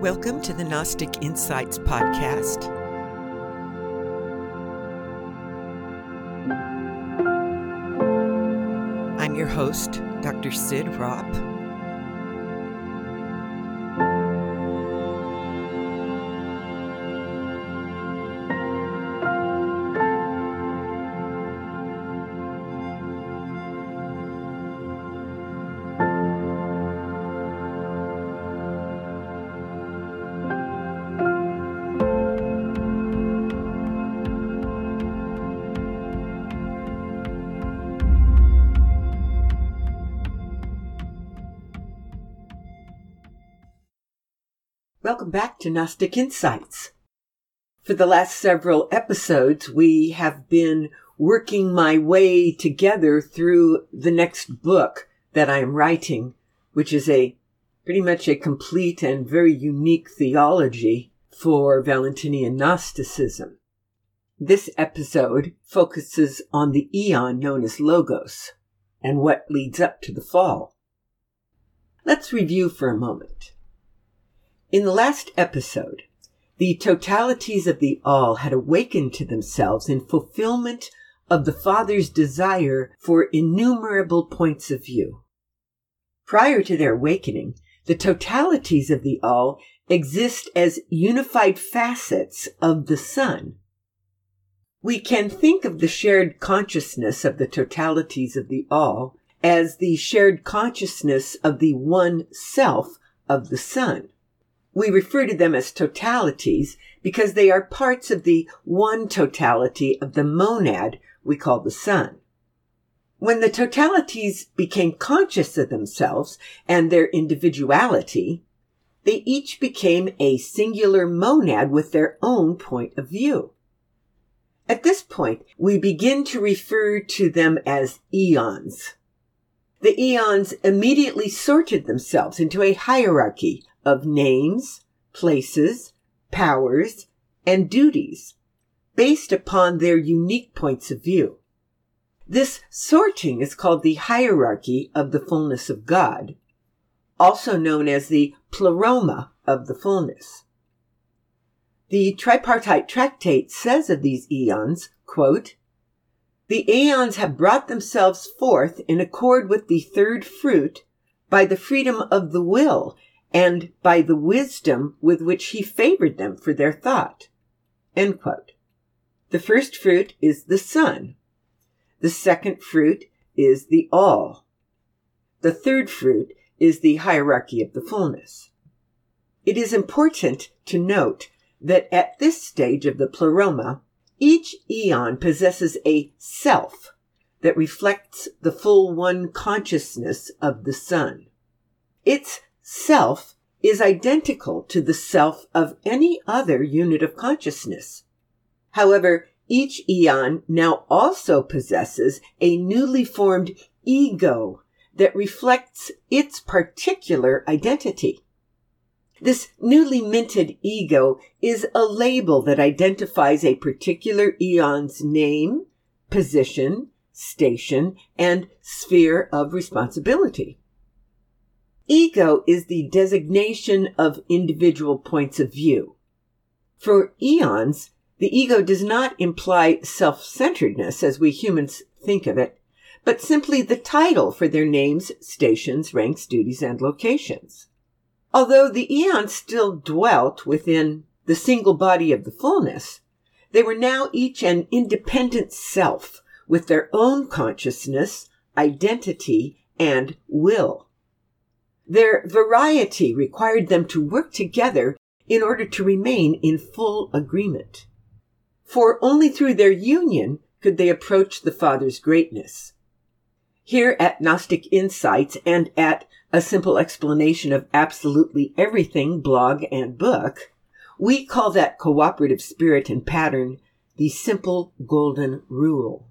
Welcome to the Gnostic Insights Podcast. I'm your host, Dr. Cyd Ropp. Welcome back to Gnostic Insights. For the last several episodes, we have been working my way together through the next book that I am writing, which is a pretty much a complete and very unique theology for Valentinian Gnosticism. This episode focuses on the eon known as Logos and what leads up to the fall. Let's review for a moment. In the last episode, the totalities of the all had awakened to themselves in fulfillment of the Father's desire for innumerable points of view. Prior to their awakening, the totalities of the all exist as unified facets of the Son. We can think of the shared consciousness of the totalities of the all as the shared consciousness of the one self of the Son. We refer to them as totalities because they are parts of the one totality of the monad we call the Son. When the totalities became conscious of themselves and their individuality, they each became a singular monad with their own point of view. At this point, we begin to refer to them as eons. The eons immediately sorted themselves into a hierarchy of names, places, powers, and duties based upon their unique points of view. This sorting is called the hierarchy of the fullness of God, also known as the pleroma of the fullness. The tripartite tractate says of these eons, quote, the aeons have brought themselves forth in accord with the third fruit by the freedom of the will and by the wisdom with which he favored them for their thought. The first fruit is the Son. The second fruit is the All. The third fruit is the hierarchy of the fullness. It is important to note that at this stage of the pleroma, each eon possesses a self that reflects the full one consciousness of the Son. Its self is identical to the self of any other unit of consciousness. However, each eon now also possesses a newly formed ego that reflects its particular identity. This newly minted ego is a label that identifies a particular eon's name, position, station, and sphere of responsibility. Ego is the designation of individual points of view. For eons, the ego does not imply self-centeredness as we humans think of it, but simply the title for their names, stations, ranks, duties, and locations. Although the eons still dwelt within the single body of the fullness, they were now each an independent self with their own consciousness, identity, and will. Their variety required them to work together in order to remain in full agreement. For only through their union could they approach the Father's greatness. Here at Gnostic Insights and at A Simple Explanation of Absolutely Everything blog and book, we call that cooperative spirit and pattern the simple golden rule.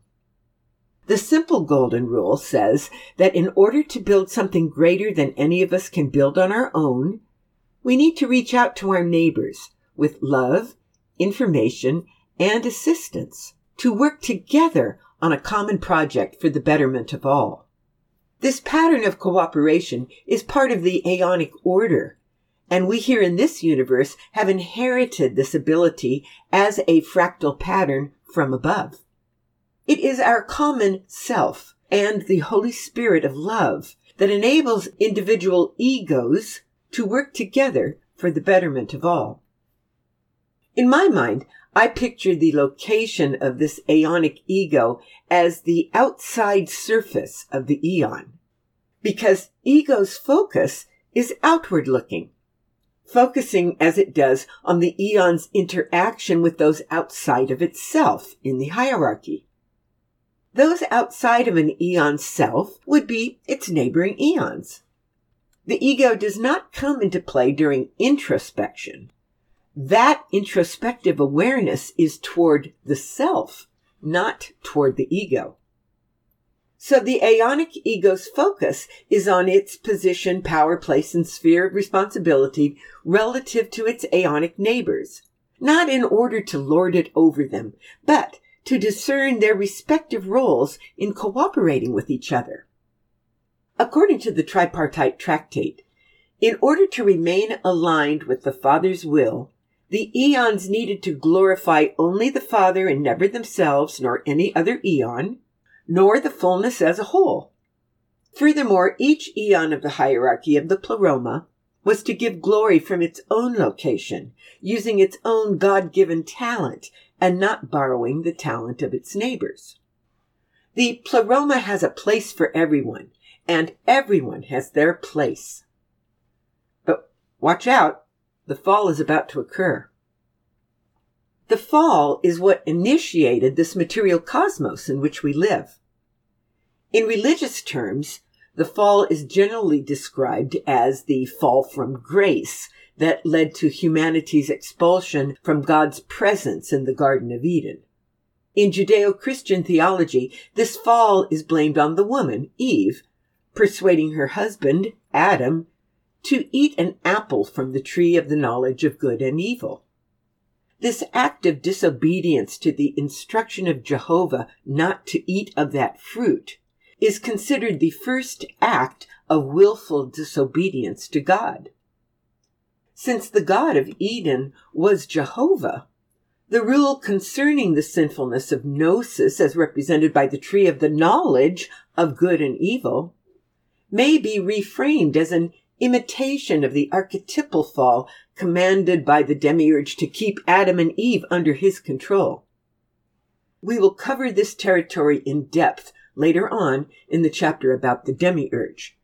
The simple golden rule says that in order to build something greater than any of us can build on our own, we need to reach out to our neighbors with love, information, and assistance to work together on a common project for the betterment of all. This pattern of cooperation is part of the aeonic order And we here in this universe have inherited this ability as a fractal pattern from above. It is our common self and the Holy Spirit of love that enables individual egos to work together for the betterment of all. In my mind, I picture the location of this aeonic ego as the outside surface of the eon, because ego's focus is outward looking, focusing as it does on the eon's interaction with those outside of itself in the hierarchy. Those outside of an eon's self would be its neighboring eons. The ego does not come into play during introspection. That introspective awareness is toward the self, not toward the ego. So the aeonic ego's focus is on its position, power, place, and sphere of responsibility relative to its aeonic neighbors, not in order to lord it over them, but to discern their respective roles in cooperating with each other. According to the tripartite tractate, in order to remain aligned with the Father's will, the eons needed to glorify only the Father and never themselves nor any other eon, nor the fullness as a whole. Furthermore, each eon of the hierarchy of the pleroma was to give glory from its own location, using its own God given talent and not borrowing the talent of its neighbors. The pleroma has a place for everyone, and everyone has their place. But watch out, the fall is about to occur. The fall is what initiated this material cosmos in which we live. In religious terms, the fall is generally described as the fall from grace that led to humanity's expulsion from God's presence in the Garden of Eden. In Judeo-Christian theology, this fall is blamed on the woman, Eve, persuading her husband, Adam, to eat an apple from the tree of the knowledge of good and evil. This act of disobedience to the instruction of Jehovah not to eat of that fruit is considered the first act of willful disobedience to God. Since the God of Eden was Jehovah, the rule concerning the sinfulness of gnosis as represented by the tree of the knowledge of good and evil may be reframed as an imitation of the archetypal fall commanded by the demiurge to keep Adam and Eve under his control. We will cover this territory in depth later on in the chapter about the demiurge.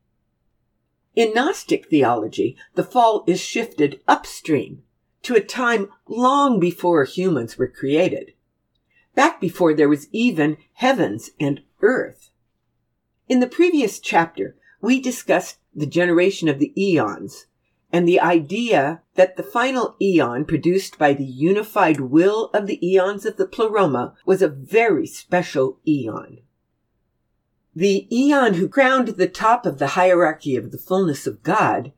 In Gnostic theology, the fall is shifted upstream to a time long before humans were created, back before there was even heavens and earth. In the previous chapter, we discussed the generation of the eons and the idea that the final eon produced by the unified will of the eons of the pleroma was a very special eon. The eon who crowned the top of the hierarchy of the fullness of God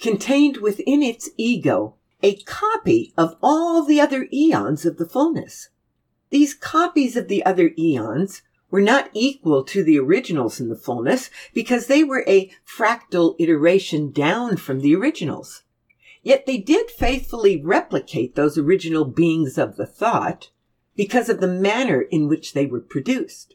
contained within its ego a copy of all the other eons of the fullness. These copies of the other eons were not equal to the originals in the fullness because they were a fractal iteration down from the originals. Yet they did faithfully replicate those original beings of the thought because of the manner in which they were produced.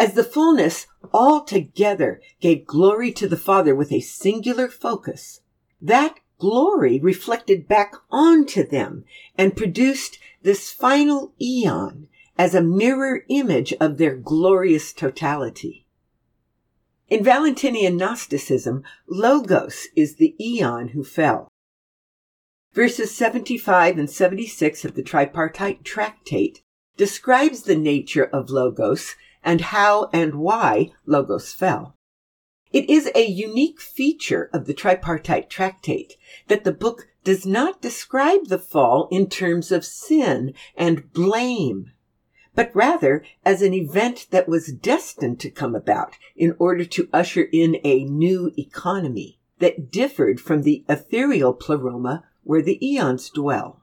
As the fullness altogether gave glory to the Father with a singular focus, that glory reflected back onto them and produced this final eon as a mirror image of their glorious totality. In Valentinian Gnosticism, Logos is the eon who fell. Verses 75 and 76 of the Tripartite Tractate describes the nature of Logos and how and why Logos fell. It is a unique feature of the Tripartite Tractate that the book does not describe the fall in terms of sin and blame but rather as an event that was destined to come about in order to usher in a new economy that differed from the ethereal pleroma where the eons dwell.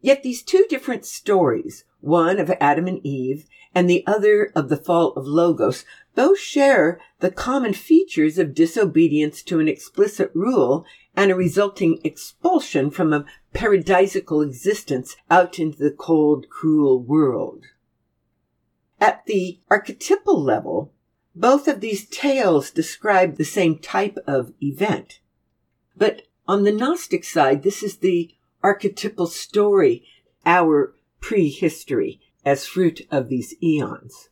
Yet these two different stories, one of Adam and Eve and the other of the fall of Logos, both share the common features of disobedience to an explicit rule and a resulting expulsion from a paradisical existence out into the cold, cruel world. At the archetypal level, both of these tales describe the same type of event. But on the Gnostic side, this is the archetypal story, our prehistory, as fruit of these eons.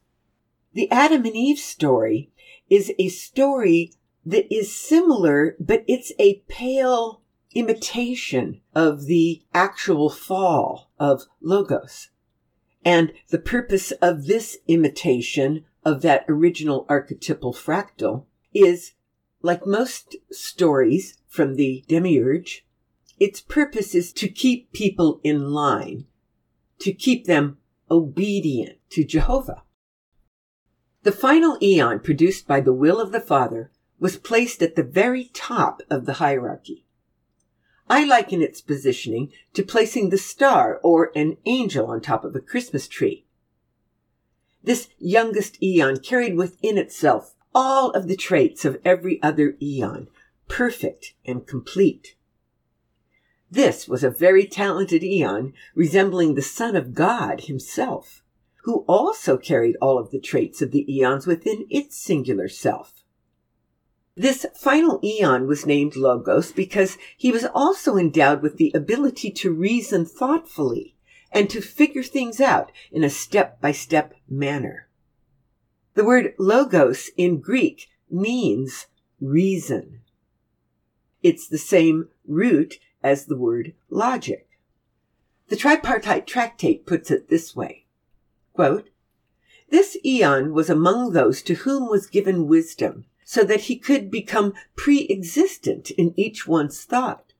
The Adam and Eve story is a story that is similar, but it's a pale imitation of the actual fall of Logos. And the purpose of this imitation of that original archetypal fractal is, like most stories from the Demiurge, its purpose is to keep people in line, to keep them obedient to Jehovah. The final eon produced by the will of the Father was placed at the very top of the hierarchy. I liken its positioning to placing the star or an angel on top of a Christmas tree. This youngest eon carried within itself all of the traits of every other eon, perfect and complete. This was a very talented eon resembling the Son of God himself who also carried all of the traits of the eons within its singular self. This final eon was named Logos because he was also endowed with the ability to reason thoughtfully and to figure things out in a step by step manner. The word logos in Greek means reason. It's the same root as the word logic. The tripartite tractate puts it this way. Quote, this eon was among those to whom was given wisdom, so that he could become pre-existent in each one's thought.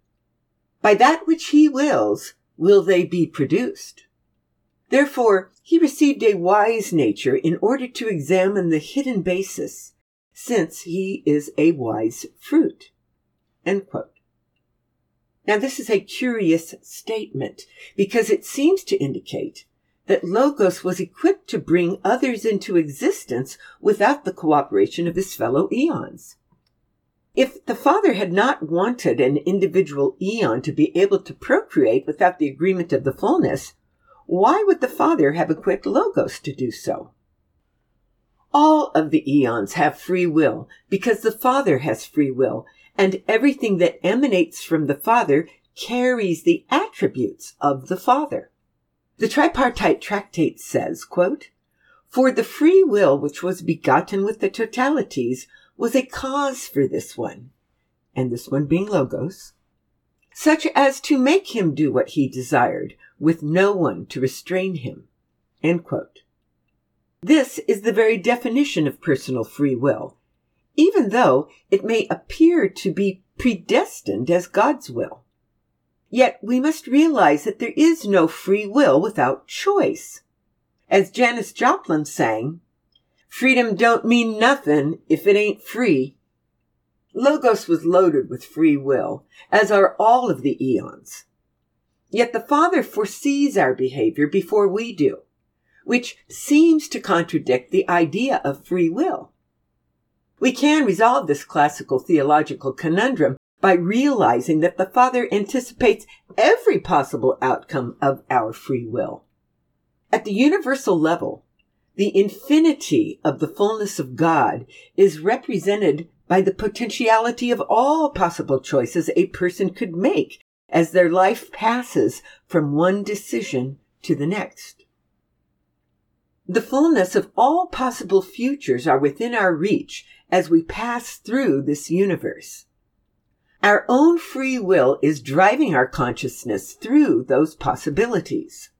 By that which he wills, will they be produced. Therefore, he received a wise nature in order to examine the hidden basis, since he is a wise fruit. Now, this is a curious statement because it seems to indicate that Logos was equipped to bring others into existence without the cooperation of his fellow eons. If the Father had not wanted an individual eon to be able to procreate without the agreement of the fullness, why would the Father have equipped Logos to do so? All of the eons have free will because the Father has free will, and everything that emanates from the Father carries the attributes of the Father. The tripartite tractate says, quote, For the free will which was begotten with the totalities was a cause for this one, and this one being Logos, such as to make him do what he desired, with no one to restrain him. This is the very definition of personal free will, even though it may appear to be predestined as God's will. Yet we must realize that there is no free will without choice. As Janis Joplin sang, freedom don't mean nothing if it ain't free. Logos was loaded with free will, as are all of the eons. Yet the Father foresees our behavior before we do, which seems to contradict the idea of free will. We can resolve this classical theological conundrum by realizing that the Father anticipates every possible outcome of our free will. At the universal level, the infinity of the fullness of God is represented by the potentiality of all possible choices a person could make as their life passes from one decision to the next. The fullness of all possible futures are within our reach as we pass through this universe. Our own free will is driving our consciousness through those possibilities.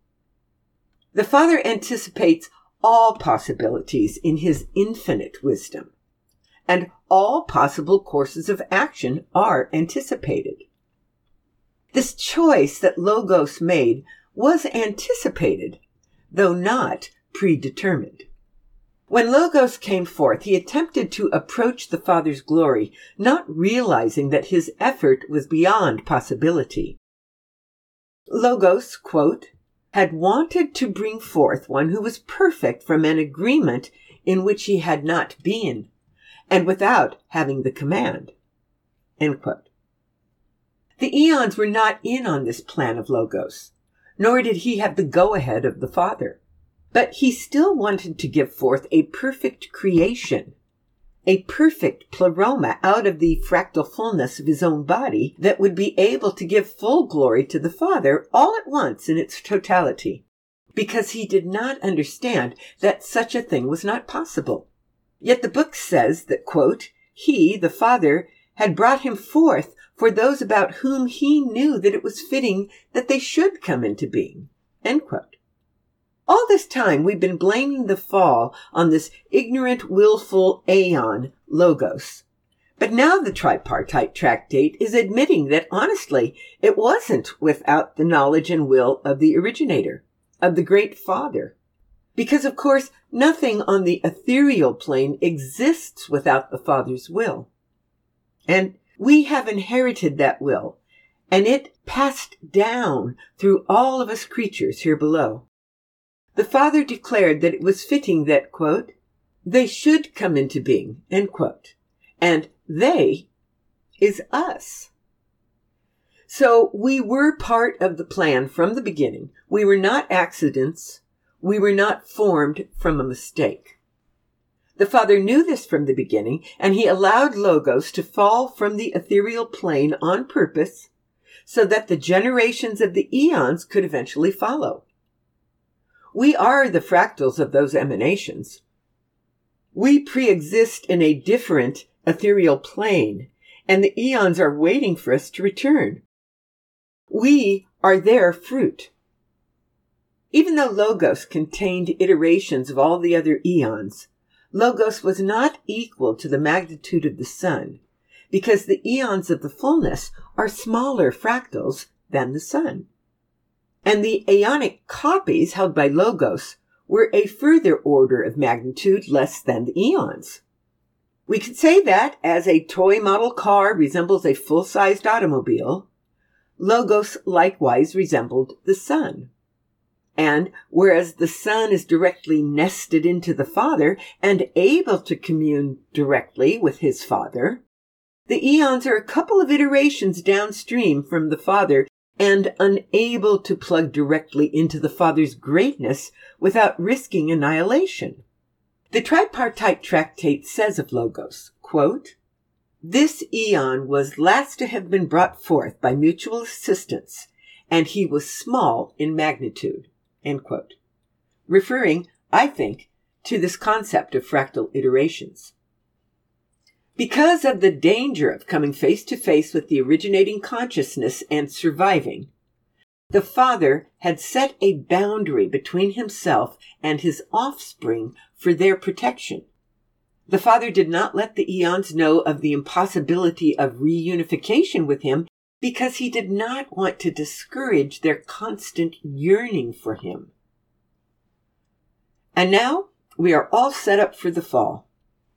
The Father anticipates all possibilities in his infinite wisdom, and all possible courses of action are anticipated. This choice that Logos made was anticipated, though not predetermined. When Logos came forth, he attempted to approach the Father's glory, not realizing that his effort was beyond possibility. Logos, quote, had wanted to bring forth one who was perfect from an agreement in which he had not been, and without having the command. The eons were not in on this plan of Logos, nor did he have the go ahead of the Father. But he still wanted to give forth a perfect creation, a perfect pleroma out of the fractal fullness of his own body that would be able to give full glory to the Father all at once in its totality, because he did not understand that such a thing was not possible. Yet the book says that, quote, he, the Father, had brought him forth for those about whom he knew that it was fitting that they should come into being. All this time we've been blaming the fall on this ignorant, willful aeon, Logos. But now the tripartite tractate is admitting that honestly, it wasn't without the knowledge and will of the originator, of the great father. Because of course, nothing on the ethereal plane exists without the father's will. And we have inherited that will, and it passed down through all of us creatures here below. The Father declared that it was fitting that, quote, they should come into being, end quote. And they is us. So we were part of the plan from the beginning. We were not accidents. We were not formed from a mistake. The Father knew this from the beginning, and he allowed Logos to fall from the ethereal plane on purpose so that the generations of the eons could eventually follow. We are the fractals of those emanations. We pre-exist in a different ethereal plane, and the eons are waiting for us to return. We are their fruit. Even though Logos contained iterations of all the other eons, Logos was not equal to the magnitude of the Son, because the eons of the fullness are smaller fractals than the Son. And the aeonic copies held by Logos were a further order of magnitude less than the eons. We could say that as a toy model car resembles a full-sized automobile, Logos likewise resembled the Son. And whereas the Son is directly nested into the Father and able to commune directly with his Father, the eons are a couple of iterations downstream from the Father and unable to plug directly into the Father's greatness without risking annihilation. The tripartite tractate says of Logos, quote, This eon was last to have been brought forth by mutual assistance, and he was small in magnitude. End quote. Referring, I think, to this concept of fractal iterations. Because of the danger of coming face to face with the originating consciousness and surviving, the father had set a boundary between himself and his offspring for their protection. The father did not let the eons know of the impossibility of reunification with him because he did not want to discourage their constant yearning for him. And now we are all set up for the fall.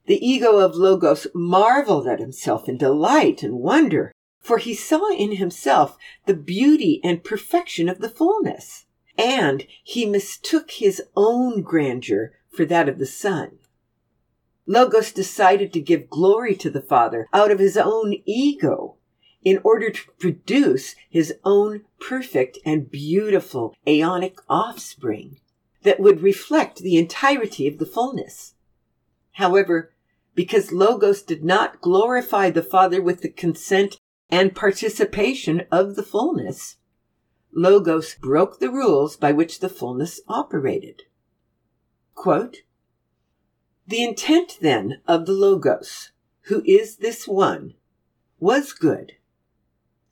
The ego of Logos marveled at himself in delight and wonder, for he saw in himself the beauty and perfection of the fullness, and he mistook his own grandeur for that of the Son. Logos decided to give glory to the Father out of his own ego in order to produce his own perfect and beautiful aeonic offspring that would reflect the entirety of the fullness. However, because Logos did not glorify the Father with the consent and participation of the fullness, Logos broke the rules by which the fullness operated. Quote, the intent then of the Logos, who is this one, was good.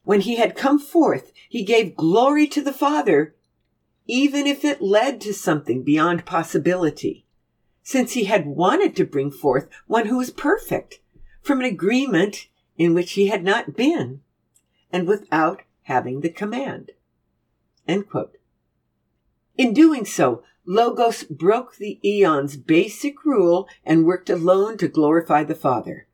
When he had come forth, he gave glory to the Father, even if it led to something beyond possibility, since he had wanted to bring forth one who was perfect from an agreement in which he had not been and without having the command. In doing so, Logos broke the eon's basic rule and worked alone to glorify the Father.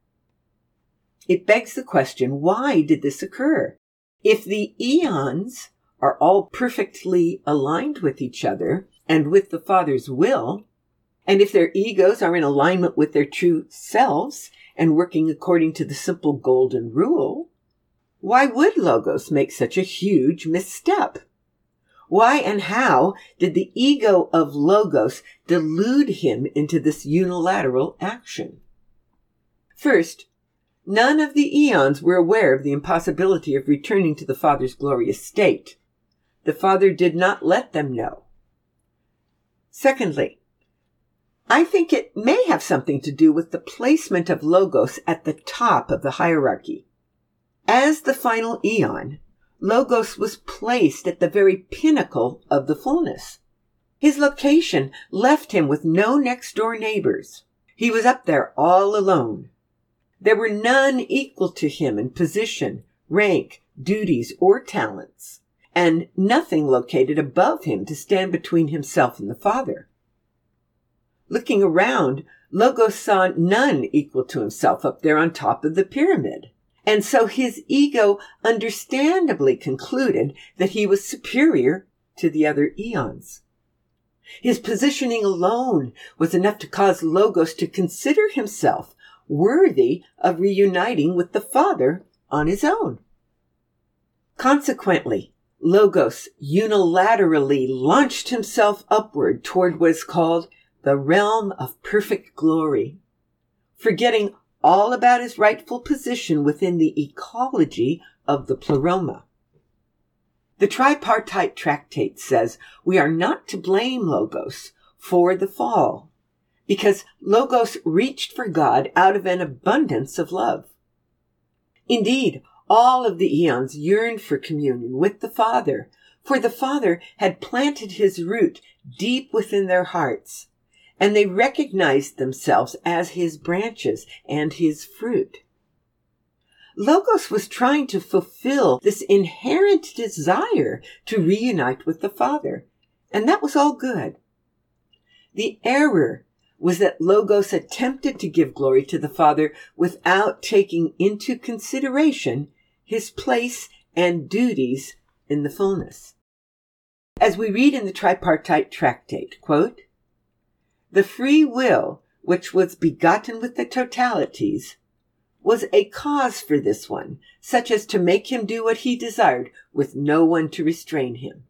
It begs the question, why did this occur? If the eons are all perfectly aligned with each other and with the Father's will, And if their egos are in alignment with their true selves and working according to the simple golden rule, why would Logos make such a huge misstep? Why and how did the ego of Logos delude him into this unilateral action? First, none of the eons were aware of the impossibility of returning to the Father's glorious state. The Father did not let them know. Secondly, I think it may have something to do with the placement of Logos at the top of the hierarchy. As the final eon, Logos was placed at the very pinnacle of the fullness. His location left him with no next door neighbors. He was up there all alone. There were none equal to him in position, rank, duties, or talents, and nothing located above him to stand between himself and the Father. Looking around, Logos saw none equal to himself up there on top of the pyramid. And so his ego understandably concluded that he was superior to the other eons. His positioning alone was enough to cause Logos to consider himself worthy of reuniting with the Father on his own. Consequently, Logos unilaterally launched himself upward toward what is called the realm of perfect glory, forgetting all about his rightful position within the ecology of the pleroma. The tripartite tractate says we are not to blame Logos for the fall because Logos reached for God out of an abundance of love. Indeed, all of the eons yearned for communion with the Father, for the Father had planted his root deep within their hearts and they recognized themselves as his branches and his fruit. Logos was trying to fulfill this inherent desire to reunite with the Father, and that was all good. The error was that Logos attempted to give glory to the Father without taking into consideration his place and duties in the fullness. As we read in the tripartite tractate, quote, the free will, which was begotten with the totalities, was a cause for this one, such as to make him do what he desired with no one to restrain him.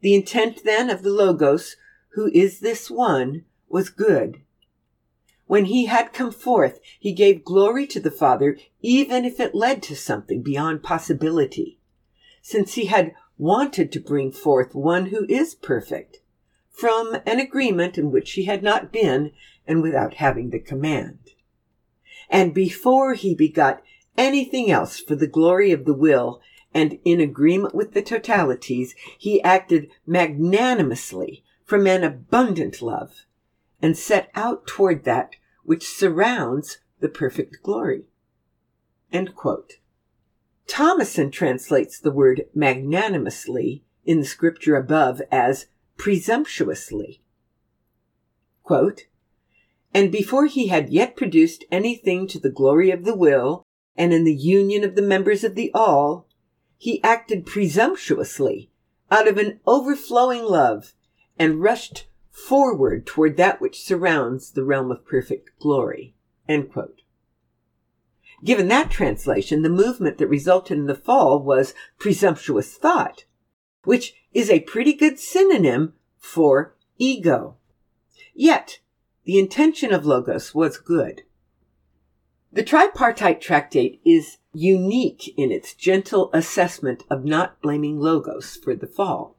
The intent then of the Logos, who is this one, was good. When he had come forth, he gave glory to the Father, even if it led to something beyond possibility, since he had wanted to bring forth one who is perfect from an agreement in which he had not been and without having the command. And before he begot anything else for the glory of the will and in agreement with the totalities, he acted magnanimously from an abundant love and set out toward that which surrounds the perfect glory. Thomassen translates the word magnanimously in the scripture above as presumptuously. Quote, and before he had yet produced anything to the glory of the will, and in the union of the members of the all, he acted presumptuously out of an overflowing love and rushed forward toward that which surrounds the realm of perfect glory. Given that translation, the movement that resulted in the fall was presumptuous thought, which is a pretty good synonym for ego. Yet, the intention of Logos was good. The tripartite tractate is unique in its gentle assessment of not blaming Logos for the fall.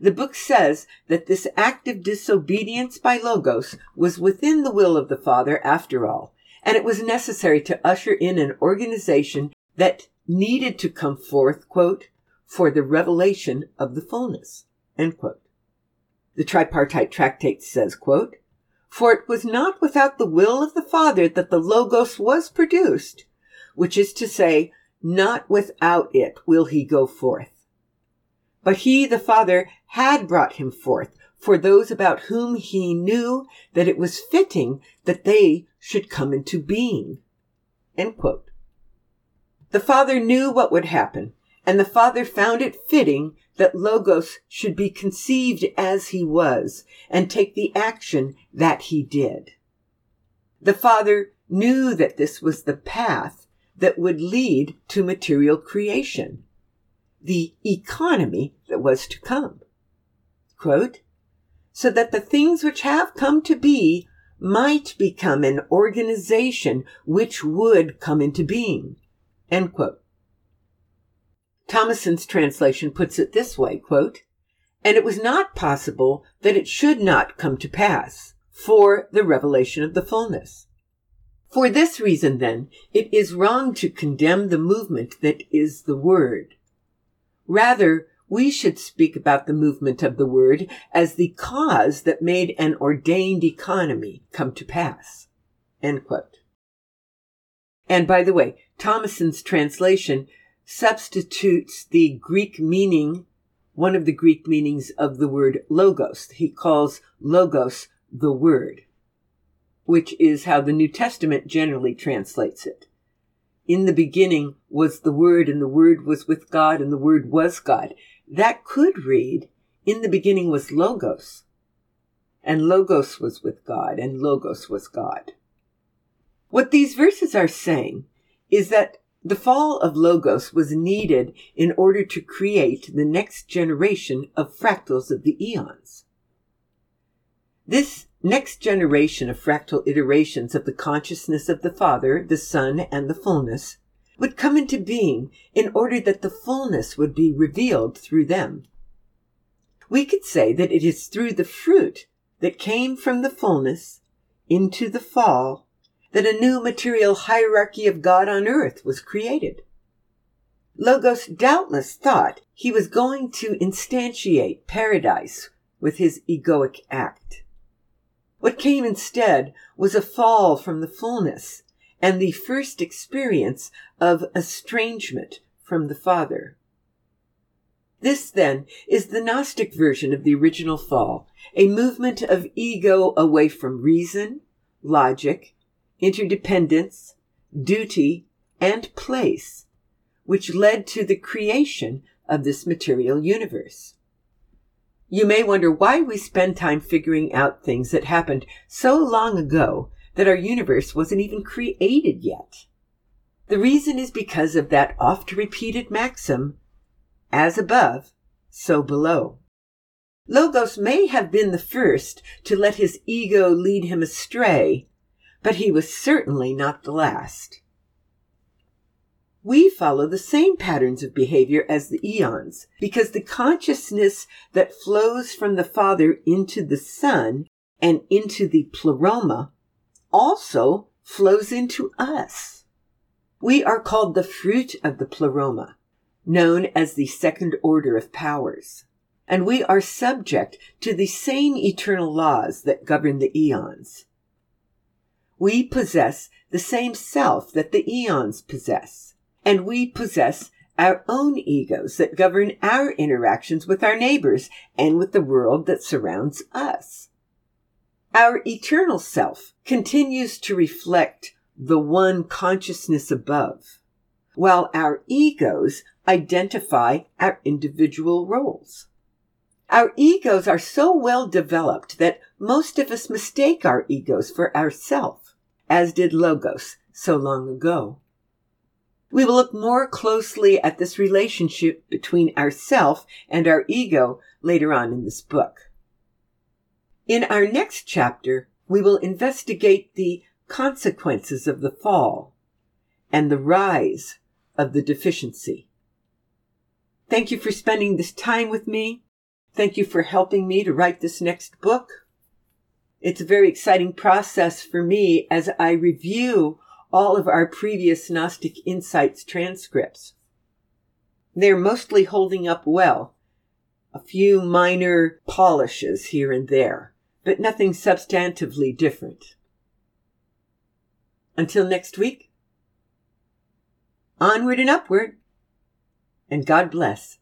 The book says that this act of disobedience by Logos was within the will of the Father after all, and it was necessary to usher in an organization that needed to come forth, quote, for the revelation of the fullness. The tripartite tractate says, quote, For it was not without the will of the Father that the Logos was produced, which is to say, not without it will he go forth. But he, the Father, had brought him forth for those about whom he knew that it was fitting that they should come into being. The Father knew what would happen and the Father found it fitting that Logos should be conceived as he was and take the action that he did. The Father knew that this was the path that would lead to material creation, the economy that was to come. Quote, so that the things which have come to be might become an organization which would come into being. End quote. Thomassen's translation puts it this way, quote, and it was not possible that it should not come to pass for the revelation of the fullness. For this reason, then, it is wrong to condemn the movement that is the word. Rather, we should speak about the movement of the word as the cause that made an ordained economy come to pass. And by the way, Thomassen's translation substitutes the Greek meaning, one of the Greek meanings of the word logos. He calls logos the word, which is how the New Testament generally translates it. In the beginning was the Word, and the Word was with God, and the Word was God. That could read, in the beginning was Logos, and Logos was with God, and Logos was God. What these verses are saying is that the fall of Logos was needed in order to create the next generation of fractals of the eons. This next generation of fractal iterations of the consciousness of the Father, the Son, and the fullness would come into being in order that the fullness would be revealed through them. We could say that it is through the fruit that came from the fullness into the fall that a new material hierarchy of God on earth was created. Logos doubtless thought he was going to instantiate paradise with his egoic act. What came instead was a fall from the fullness and the first experience of estrangement from the Father. This, then, is the Gnostic version of the original fall, a movement of ego away from reason, logic, interdependence, duty, and place, which led to the creation of this material universe. You may wonder why we spend time figuring out things that happened so long ago that our universe wasn't even created yet. The reason is because of that oft repeated maxim, as above, so below. Logos may have been the first to let his ego lead him astray, but he was certainly not the last. We follow the same patterns of behavior as the eons because the consciousness that flows from the Father into the Son and into the pleroma also flows into us. We are called the fruit of the pleroma, known as the second order of powers, and we are subject to the same eternal laws that govern the eons. We possess the same self that the eons possess, and we possess our own egos that govern our interactions with our neighbors and with the world that surrounds us. Our eternal self continues to reflect the one consciousness above, while our egos identify our individual roles. Our egos are so well developed that most of us mistake our egos for ourself, as did Logos so long ago. We will look more closely at this relationship between ourself and our ego later on in this book. In our next chapter, we will investigate the consequences of the fall and the rise of the deficiency. Thank you for spending this time with me. Thank you for helping me to write this next book. It's a very exciting process for me as I review all of our previous Gnostic Insights transcripts. They're mostly holding up well. A few minor polishes here and there, but nothing substantively different. Until next week, onward and upward, and God bless.